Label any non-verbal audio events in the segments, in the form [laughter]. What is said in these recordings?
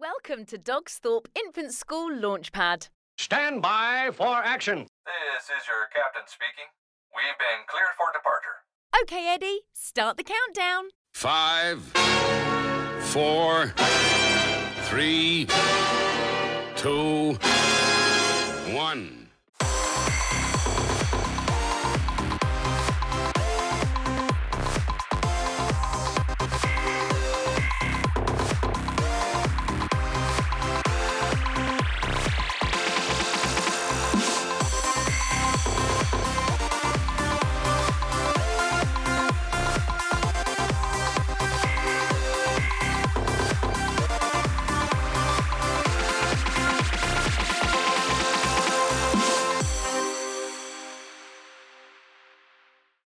Welcome to Dogsthorpe Infant School Launchpad. Stand by for action. This is your captain speaking. We've been cleared for departure. Okay, Eddie, start the countdown. Five, four, three, two, one.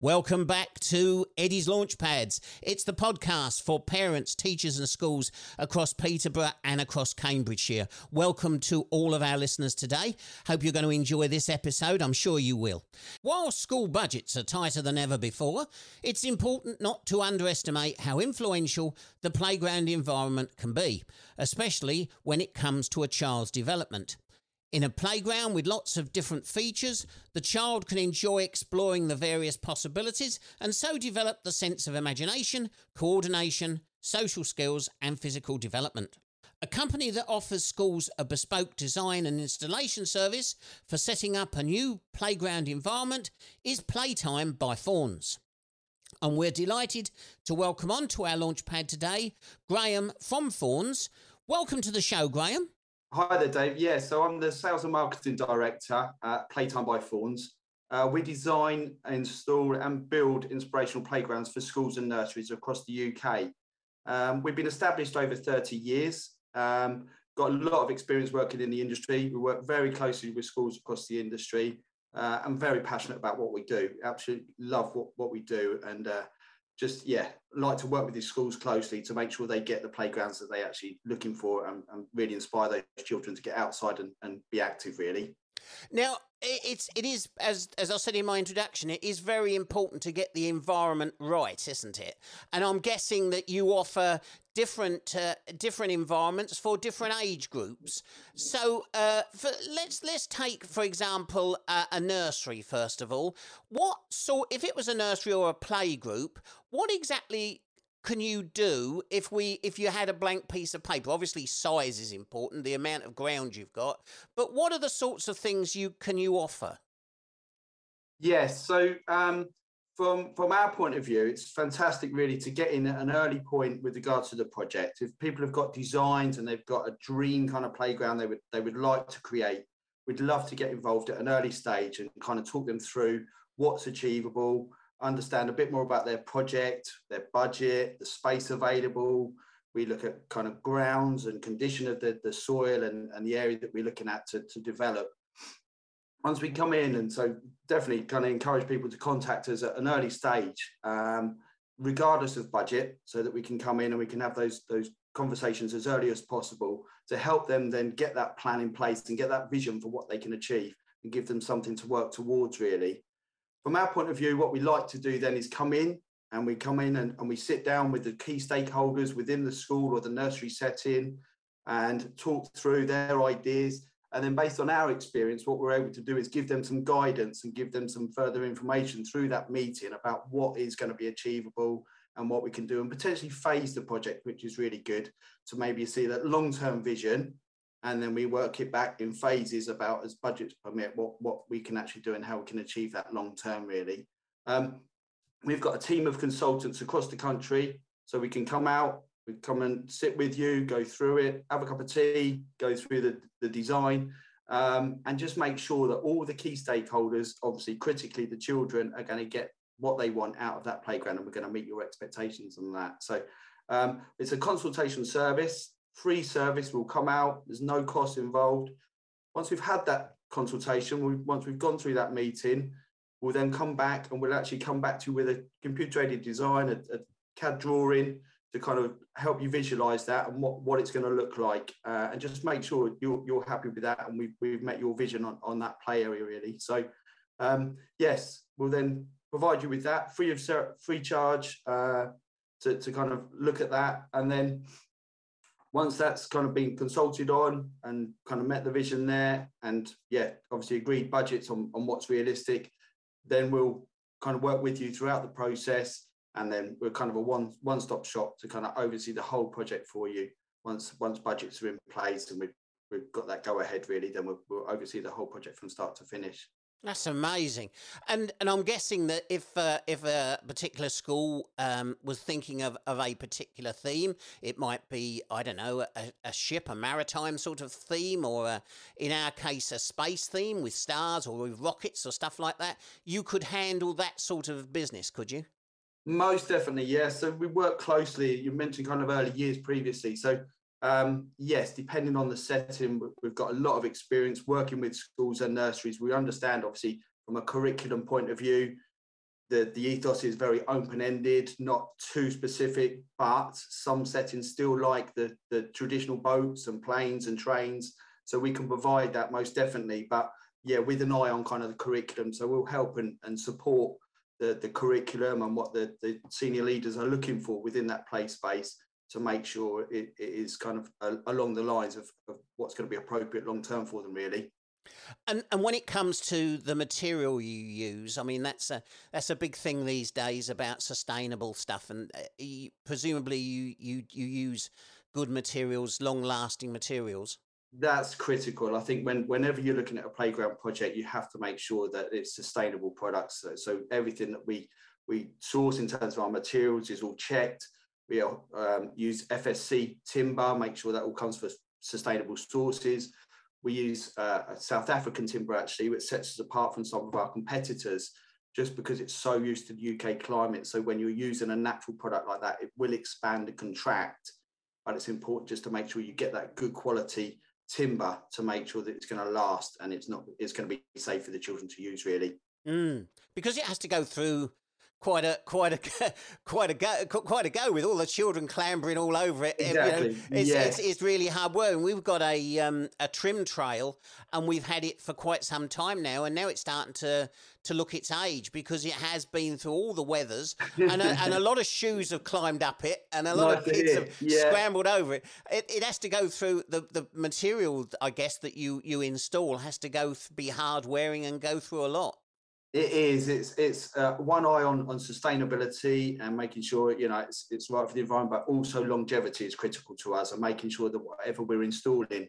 Welcome back to Eddie's Launchpads. It's the podcast for parents, teachers, and schools across Peterborough and across Cambridgeshire. Welcome to all of our listeners today. Hope you're going to enjoy this episode. I'm sure you will. While school budgets are tighter than ever before, it's important not to underestimate how influential the playground environment can be, especially when it comes to a child's development. In a playground with lots of different features, the child can enjoy exploring the various possibilities and so develop the sense of imagination, coordination, social skills, and physical development. A company that offers schools a bespoke design and installation service for setting up a new playground environment is Playtime by Fawns. And we're delighted to welcome onto our launchpad today Graham from Fawns. Welcome to the show, Graham. Hi there, Dave. Yeah, so I'm the sales and marketing director at Playtime by Fawns. Uh, we design, install, and build inspirational playgrounds for schools and nurseries across the UK. Um, we've been established over 30 years, um, got a lot of experience working in the industry. We work very closely with schools across the industry. Uh, I'm very passionate about what we do. Absolutely love what, what we do. And uh, just yeah like to work with these schools closely to make sure they get the playgrounds that they actually looking for and, and really inspire those children to get outside and, and be active really. Now it's it is as as I said in my introduction, it is very important to get the environment right, isn't it? And I'm guessing that you offer different uh, different environments for different age groups. So uh, for, let's let's take for example uh, a nursery first of all. What so if it was a nursery or a play group, what exactly can you do if we if you had a blank piece of paper? Obviously size is important the amount of ground you've got but what are the sorts of things you can you offer? Yes so um, from from our point of view it's fantastic really to get in at an early point with regards to the project. If people have got designs and they've got a dream kind of playground they would they would like to create we'd love to get involved at an early stage and kind of talk them through what's achievable understand a bit more about their project, their budget, the space available. We look at kind of grounds and condition of the, the soil and, and the area that we're looking at to, to develop. Once we come in, and so definitely kind of encourage people to contact us at an early stage, um, regardless of budget, so that we can come in and we can have those those conversations as early as possible to help them then get that plan in place and get that vision for what they can achieve and give them something to work towards really from our point of view, what we like to do then is come in and we come in and, and we sit down with the key stakeholders within the school or the nursery setting and talk through their ideas. And then, based on our experience, what we're able to do is give them some guidance and give them some further information through that meeting about what is going to be achievable and what we can do, and potentially phase the project, which is really good to maybe see that long term vision and then we work it back in phases about as budgets permit what what we can actually do and how we can achieve that long term really. Um, we've got a team of consultants across the country so we can come out we come and sit with you go through it have a cup of tea go through the, the design um, and just make sure that all the key stakeholders obviously critically the children are going to get what they want out of that playground and we're going to meet your expectations on that. So um, it's a consultation service free service will come out. There's no cost involved. Once we've had that consultation, we, once we've gone through that meeting, we'll then come back and we'll actually come back to you with a computer aided design, a, a, CAD drawing to kind of help you visualize that and what, what it's going to look like uh, and just make sure you're, you're happy with that and we've, we've met your vision on, on that play area really. So um, yes, we'll then provide you with that free of free charge uh, to, to kind of look at that and then once that's kind of been consulted on and kind of met the vision there, and yeah, obviously agreed budgets on, on what's realistic, then we'll kind of work with you throughout the process. And then we're kind of a one one stop shop to kind of oversee the whole project for you. Once once budgets are in place and we've we've got that go ahead, really, then we'll, we'll oversee the whole project from start to finish. That's amazing, and and I'm guessing that if uh, if a particular school um, was thinking of, of a particular theme, it might be I don't know a, a ship, a maritime sort of theme, or a, in our case a space theme with stars or with rockets or stuff like that. You could handle that sort of business, could you? Most definitely, yeah. So we work closely. You mentioned kind of early years previously, so um, yes, depending on the setting, we've got a lot of experience working with schools and nurseries. We understand, obviously, from a curriculum point of view, the, the ethos is very open-ended, not too specific, but some settings still like the, the traditional boats and planes and trains. So we can provide that most definitely. But yeah, with an eye on kind of the curriculum. So we'll help and, and support the, the curriculum and what the, the senior leaders are looking for within that play space to make sure it, it is kind of uh, along the lines of, of what's going to be appropriate long term for them, really. And and when it comes to the material you use, I mean that's a that's a big thing these days about sustainable stuff, and uh, you, presumably you you you use good materials, long lasting materials. That's critical. I think when whenever you're looking at a playground project, you have to make sure that it's sustainable products. So, so everything that we we source in terms of our materials is all checked we um, use FSC timber, make sure that all comes from sustainable sources. We use uh, South African timber actually, which sets us apart from some of our competitors just because it's so used to the UK climate. So when you're using a natural product like that, it will expand and contract. But it's important just to make sure you get that good quality timber to make sure that it's going to last and it's not it's going to be safe for the children to use really. Mm, because it has to go through quite a quite a [laughs] quite a go quite a go with all the children clambering all over it. Exactly. You know, it's, yes. it's, it's, really hard work. And we've got a um, a trim trail, and we've had it for quite some time now, and now it's starting to to look its age because it has been through all the weathers, and a, and a lot of shoes have climbed up it, and a lot of kids have yeah. scrambled over it. it. It has to go through the the material, I guess, that you you install has to go th- be hard wearing and go through a lot. It is. It's it's uh, one eye on, on sustainability and making sure you know it's it's right for the environment, but also longevity is critical to us and making sure that whatever we're installing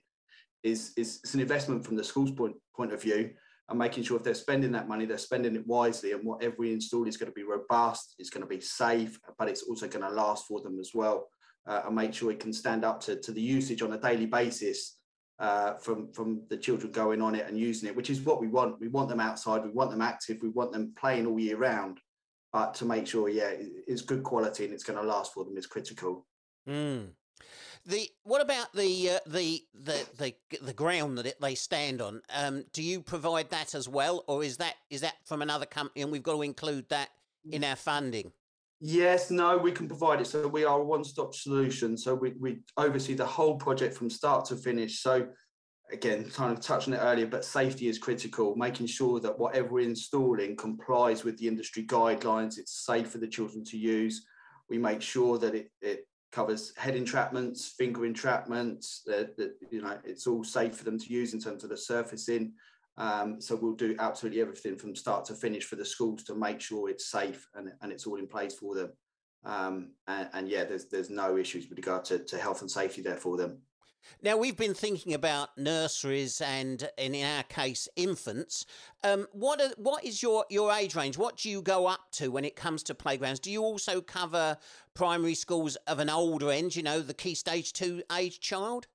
is is it's an investment from the school's point point of view and making sure if they're spending that money, they're spending it wisely and whatever we install is going to be robust, it's going to be safe, but it's also going to last for them as well uh, and make sure it can stand up to, to the usage on a daily basis uh, from from the children going on it and using it, which is what we want. We want them outside. We want them active. We want them playing all year round. But to make sure, yeah, it's good quality and it's going to last for them is critical. Mm. The what about the uh, the the the the ground that it, they stand on? Um, do you provide that as well, or is that is that from another company, and we've got to include that in our funding? Yes, no, we can provide it. So we are a one-stop solution. So we, we oversee the whole project from start to finish. So again, kind of touched on it earlier, but safety is critical, making sure that whatever we're installing complies with the industry guidelines, it's safe for the children to use. We make sure that it, it covers head entrapments, finger entrapments, that, that you know it's all safe for them to use in terms of the surfacing. Um, so we'll do absolutely everything from start to finish for the schools to make sure it's safe and, and it's all in place for them. Um, and, and, yeah, there's there's no issues with regard to, to health and safety there for them. Now we've been thinking about nurseries and, and in our case, infants. Um, what are, what is your your age range? What do you go up to when it comes to playgrounds? Do you also cover primary schools of an older end? You know, the key stage two age child.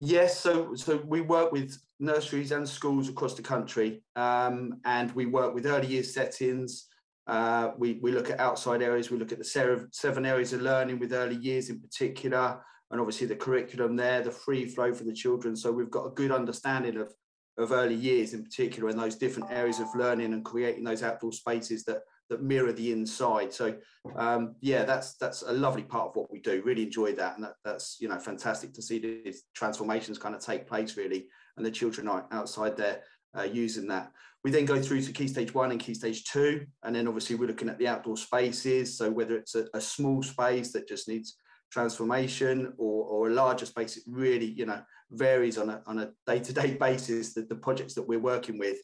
Yes, so so we work with nurseries and schools across the country, um, and we work with early years settings. Uh, we we look at outside areas. We look at the seven areas of learning with early years in particular, and obviously the curriculum there, the free flow for the children. So we've got a good understanding of of early years in particular, and those different areas of learning and creating those outdoor spaces that that mirror the inside. So um, yeah, that's that's a lovely part of what we do. Really enjoy that, and that, that's you know fantastic to see these transformations kind of take place really, and the children are outside there uh, using that. We then go through to key stage one and key stage two, and then obviously we're looking at the outdoor spaces. So whether it's a, a small space that just needs transformation or, or a larger space, it really, you know, varies on a, on a day-to-day [laughs] basis, the, the projects that we're working with.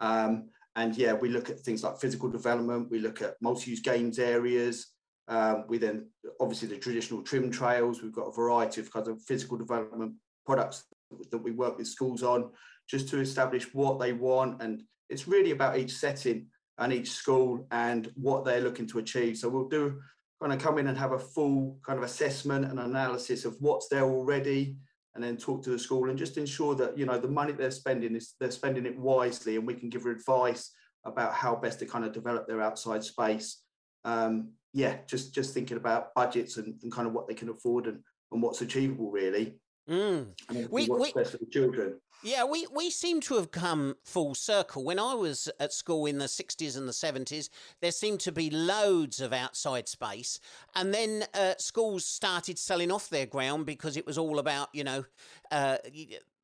Um, and yeah, we look at things like physical development, we look at multi-use games areas, um, we then, obviously the traditional trim trails, we've got a variety of kind of physical development products that we work with schools on just to establish what they want. And it's really about each setting and each school and what they're looking to achieve. So we'll do kind of come in and have a full kind of assessment and analysis of what's there already and then talk to the school and just ensure that you know the money they're spending is they're spending it wisely and we can give advice about how best to kind of develop their outside space um, yeah just just thinking about budgets and, and kind of what they can afford and, and what's achievable really mm. we, we, best for the children yeah, we, we seem to have come full circle. When I was at school in the 60s and the 70s, there seemed to be loads of outside space. And then uh, schools started selling off their ground because it was all about, you know, uh,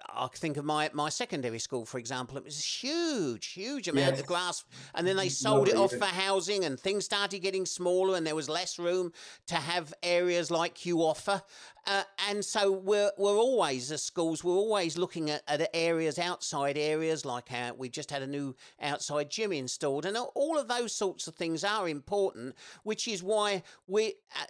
I think of my, my secondary school, for example. It was a huge, huge amount yes. of glass, and then they sold it off for housing, and things started getting smaller, and there was less room to have areas like you offer. Uh, and so we're we're always as schools we're always looking at, at areas outside areas like our, we just had a new outside gym installed, and all of those sorts of things are important. Which is why we uh,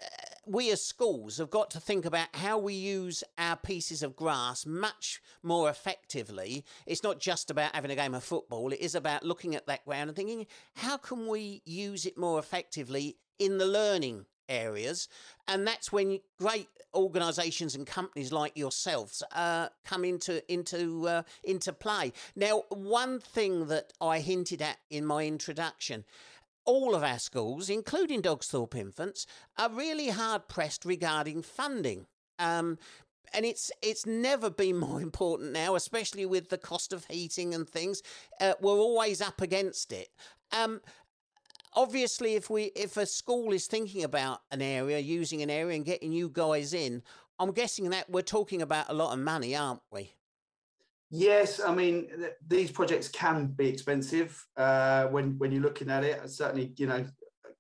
we as schools have got to think about how we use our pieces of grass much more effectively. It's not just about having a game of football, it is about looking at that ground and thinking, how can we use it more effectively in the learning areas? And that's when great organizations and companies like yourselves uh, come into into uh, into play. Now one thing that i hinted at in my introduction all of our schools, including Dogsthorpe Infants, are really hard pressed regarding funding. Um, and it's it's never been [laughs] more important now, especially with the cost of heating and things. Uh, we're always up against it. Um, obviously, if we if a school is thinking about an area, using an area, and getting you guys in, I'm guessing that we're talking about a lot of money, aren't we? Yes, I mean th- these projects can be expensive uh, when when you're looking at it. Certainly, you know,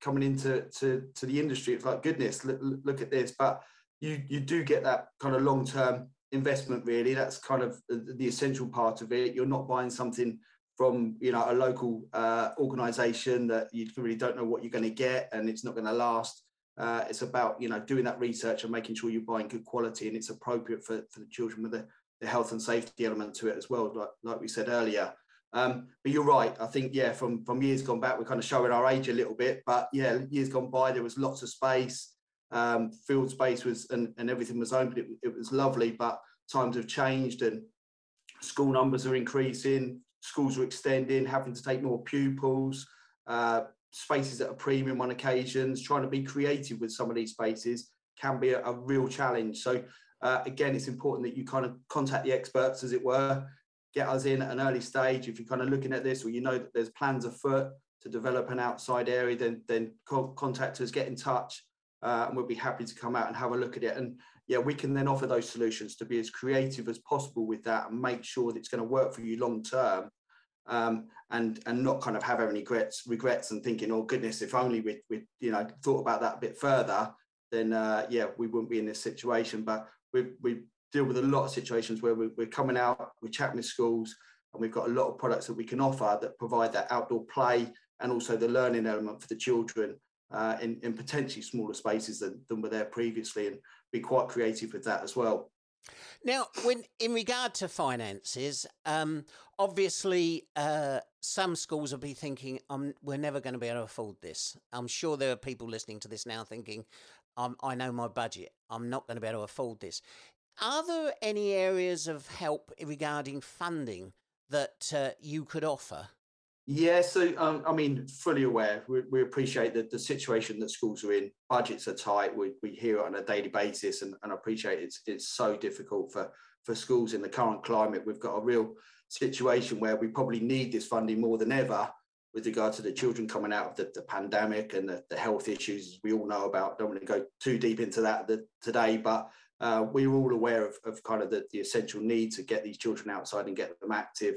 coming into to, to the industry, it's like goodness, look, look at this. But you you do get that kind of long term investment. Really, that's kind of the, essential part of it. You're not buying something from you know a local uh, organisation that you really don't know what you're going to get, and it's not going to last. Uh, it's about you know doing that research and making sure you're buying good quality and it's appropriate for, for the children with the the health and safety element to it as well, like, like we said earlier. Um, but you're right. I think yeah, from from years gone back, we're kind of showing our age a little bit. But yeah, years gone by, there was lots of space. Um, field space was and, and everything was open. It, it was lovely, but times have changed and school numbers are increasing. Schools are extending, having to take more pupils. Uh, spaces at a premium on occasions. Trying to be creative with some of these spaces can be a, a real challenge. So uh, again, it's important that you kind of contact the experts, as it were, get us in at an early stage. If you're kind of looking at this, or you know that there's plans afoot to develop an outside area, then then contact us, get in touch, uh, and we'll be happy to come out and have a look at it. And yeah, we can then offer those solutions to be as creative as possible with that and make sure that it's going to work for you long term. Um, and and not kind of have any regrets regrets and thinking, oh goodness, if only we we you know thought about that a bit further, then uh, yeah, we wouldn't be in this situation. But we, we deal with a lot of situations where we, we're coming out, we're chatting with schools, and we've got a lot of products that we can offer that provide that outdoor play and also the learning element for the children uh, in, in potentially smaller spaces than, than were there previously and be quite creative with that as well. Now, when in regard to finances, um, obviously uh, some schools will be thinking, um, "We're never going to be able to afford this." I'm sure there are people listening to this now thinking, I'm, I know my budget. I'm not going to be able to afford this. Are there any areas of help regarding funding that uh, you could offer? Yeah, so um, I mean, fully aware. We, we appreciate that the situation that schools are in. Budgets are tight. We, we hear it on a daily basis, and, and appreciate it's it's so difficult for for schools in the current climate. We've got a real situation where we probably need this funding more than ever with regard to the children coming out of the, the pandemic and the, the, health issues we all know about. Don't want to go too deep into that the, today, but uh, we're all aware of, of kind of the, essential need to get these children outside and get them active.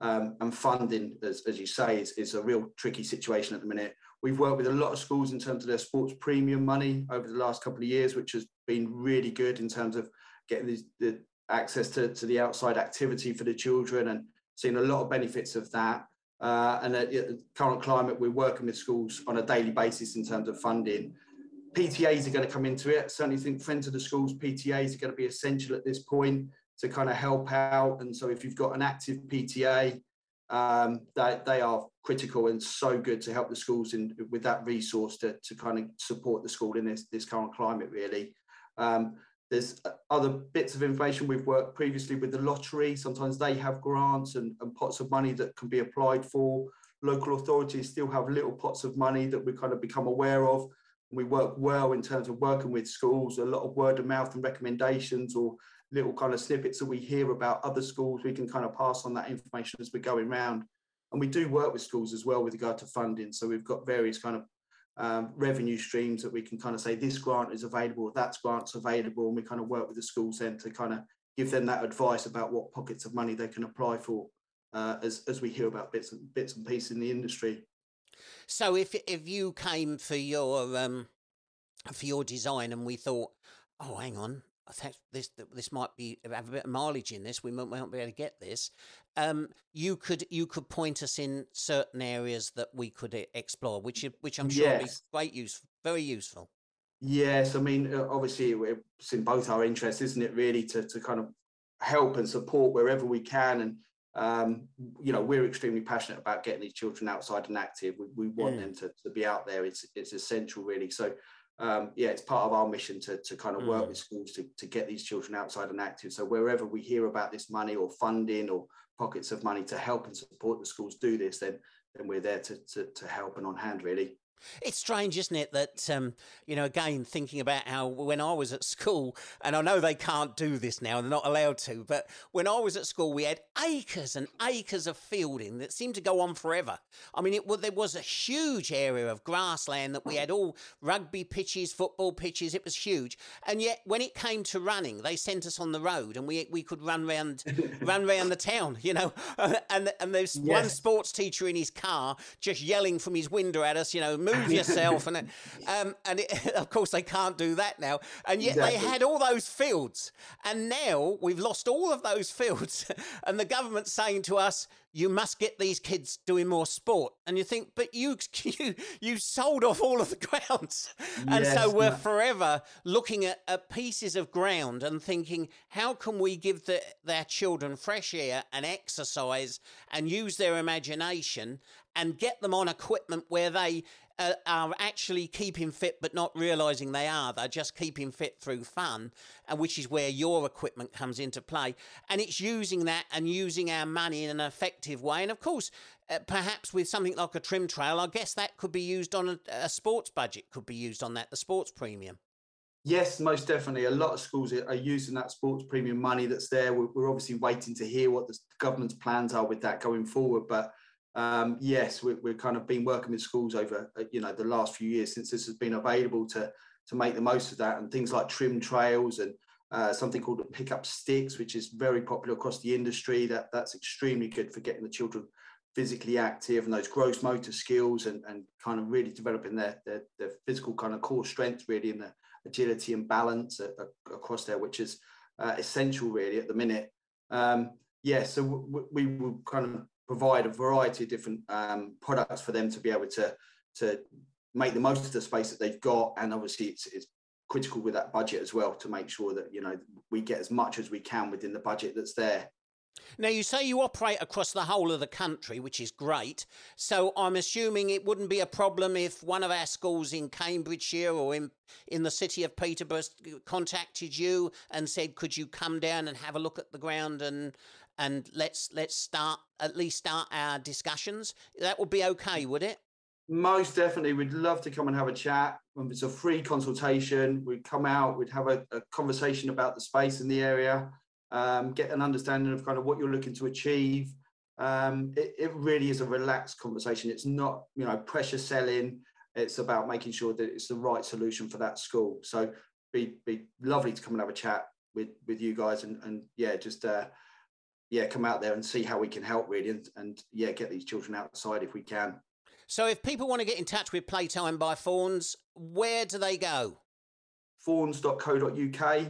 Um, and funding, as, as you say, is, is a real tricky situation at the minute. We've worked with a lot of schools in terms of their sports premium money over the last couple of years, which has been really good in terms of getting the, the access to, to the outside activity for the children and seeing a lot of benefits of that. Uh, and at the current climate, we're working with schools on a daily basis in terms of funding. PTAs are going to come into it. Certainly think Friends of the Schools PTAs are going to be essential at this point to kind of help out. And so if you've got an active PTA, um, they, they are critical and so good to help the schools in with that resource to, to kind of support the school in this, this current climate, really. Um, there's uh, other bits of information we've worked previously with the lottery. Sometimes they have grants and, and pots of money that can be applied for. Local authorities still have little pots of money that we kind of become aware of. We work well in terms of working with schools, a lot of word of mouth and recommendations or little kind of snippets that we hear about other schools. We can kind of pass on that information as we're going around. And we do work with schools as well with regard to funding. So we've got various kind of um, revenue streams that we can kind of say this grant is available, that grant's available, and we kind of work with the schools then to kind of give them that advice about what pockets of money they can apply for uh, as, as we hear about bits and bits and pieces in the industry. So if if you came for your um, for your design and we thought, oh, hang on, I think this this might be have a bit of mileage in this. We might, might be able to get this. Um, you could you could point us in certain areas that we could explore, which which I'm sure yes. would be great use, very useful. Yes, I mean obviously it's in both our interests, isn't it? Really to to kind of help and support wherever we can, and um, you know we're extremely passionate about getting these children outside and active. We, we want mm. them to, to be out there. It's it's essential really. So um, yeah, it's part of our mission to, to kind of work mm. with schools to, to get these children outside and active. So wherever we hear about this money or funding or pockets of money to help and support the schools do this, then then we're there to, to, to help and on hand really. It's strange, isn't it, that, um, you know, again, thinking about how when I was at school, and I know they can't do this now, they're not allowed to, but when I was at school, we had acres and acres of fielding that seemed to go on forever. I mean, it, there was a huge area of grassland that we had all rugby pitches, football pitches, it was huge. And yet, when it came to running, they sent us on the road and we, we could run round, [laughs] run round the town, you know. [laughs] and, and there's yes. one sports teacher in his car just yelling from his window at us, you know, move [laughs] yourself. and um, and it, [laughs] of course, they can't do that now. And yet exactly. they had all those fields. And now we've lost all of those [laughs] fields. and the government's saying to us, you must get these kids doing more sport. And you think, but you [laughs] you you sold off all of the grounds. And yes, so we're no. forever looking at, at pieces of ground and thinking, how can we give the, their children fresh air and exercise and use their imagination and get them on equipment where they uh, are actually keeping fit but not realizing they are. They're just keeping fit through fun, and which is where your equipment comes into play. And it's using that and using our money in an effective way. And of course, uh, perhaps with something like a trim trail, I guess that could be used on a, a sports budget, could be used on that, the sports premium. Yes, most definitely. A lot of schools are using that sports premium money that's there. We're, obviously waiting to hear what the government's plans are with that going forward. But um, yes, we, we've kind of been working with schools over uh, you know the last few years since this has been available to to make the most of that, and things like trim trails and uh, something called pick up sticks, which is very popular across the industry. That that's extremely good for getting the children physically active and those gross motor skills and, and kind of really developing their, their, their physical kind of core strength really in the agility and balance uh, uh, across there, which is uh, essential really at the minute. Um, yeah, so w- we will kind of provide a variety of different um, products for them to be able to to make the most of the space that they've got and obviously it's, it's critical with that budget as well to make sure that you know we get as much as we can within the budget that's there now, you say you operate across the whole of the country, which is great. So I'm assuming it wouldn't be a problem if one of our schools in Cambridgeshire or in, in the city of Peterborough contacted you and said, could you come down and have a look at the ground and, and let's let's start at least start our discussions. That would be okay, would it? Most definitely, we'd love to come and have a chat. It's a free consultation. We'd come out, we'd have a, a conversation about the space in the area, um, get an understanding of kind of what you're looking to achieve. Um, it, it really is a relaxed conversation. It's not, you know, pressure selling. It's about making sure that it's the right solution for that school. So, be be lovely to come and have a chat with with you guys, and and yeah, just uh, yeah, come out there and see how we can help really, and, and yeah, get these children outside if we can. So if people want to get in touch with Playtime by Fawns, where do they go? Fawns.co.uk,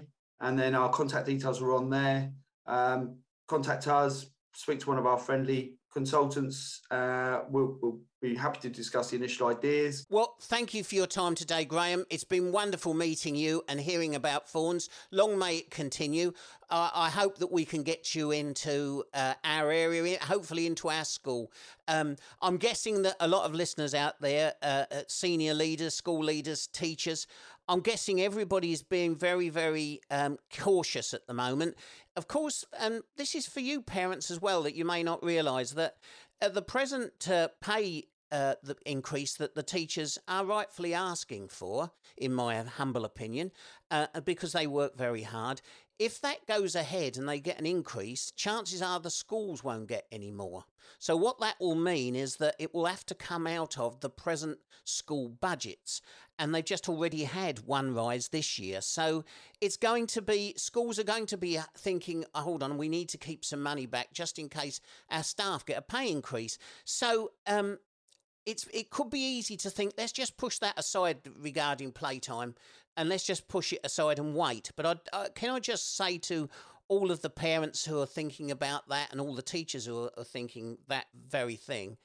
and then our contact details are on there. Um, contact us, speak to one of our friendly consultants. Uh, we'll, we'll be happy to discuss the initial ideas. Well, thank you for your time today, Graham. It's been wonderful meeting you and hearing about Fawns. Long may it continue. Uh, I hope that we can get you into uh, our area, hopefully into our school. Um, I'm guessing that a lot of listeners out there, uh senior leaders, school leaders, teachers, I'm guessing everybody is being very, very um, cautious at the moment. Of course, and this is for you parents as well, that you may not realise that at the present uh, pay uh, the increase that the teachers are rightfully asking for, in my humble opinion, uh, because they work very hard. If that goes ahead and they get an increase, chances are the schools won't get any more. So, what that will mean is that it will have to come out of the present school budgets. And they've just already had one rise this year. So, it's going to be, schools are going to be thinking, oh, hold on, we need to keep some money back just in case our staff get a pay increase. So, um, it's it could be easy to think let's just push that aside regarding playtime and let's just push it aside and wait. But I, I, can I just say to all of the parents who are thinking about that and all the teachers who are, are thinking that very thing,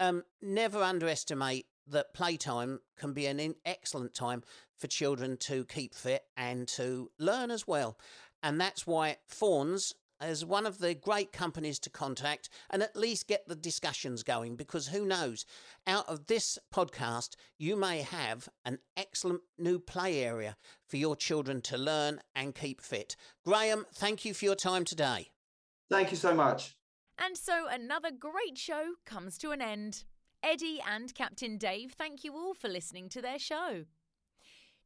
um, never underestimate that playtime can be an excellent time for children to keep fit and to learn as well. And that's why Fawns as one of the great companies to contact and at least get the discussions going because who knows, out of this podcast, you may have an excellent new play area for your children to learn and keep fit. Graham, thank you for your time today. Thank you so much. And so another great show comes to an end. Eddie and Captain Dave thank you all for listening to their show.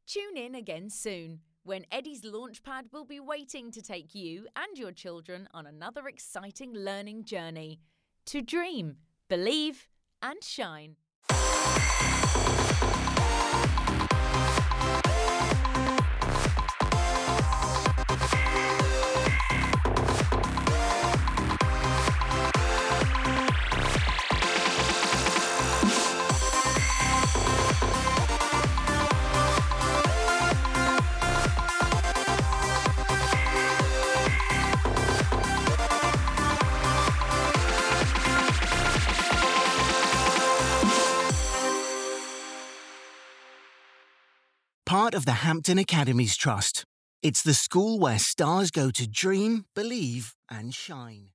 Tune in again soon when Eddie's Launchpad will be waiting to take you and your children on another exciting learning journey to dream, believe, and shine. Of the Hampton Academies Trust. It's the school where stars go to dream, believe, and shine.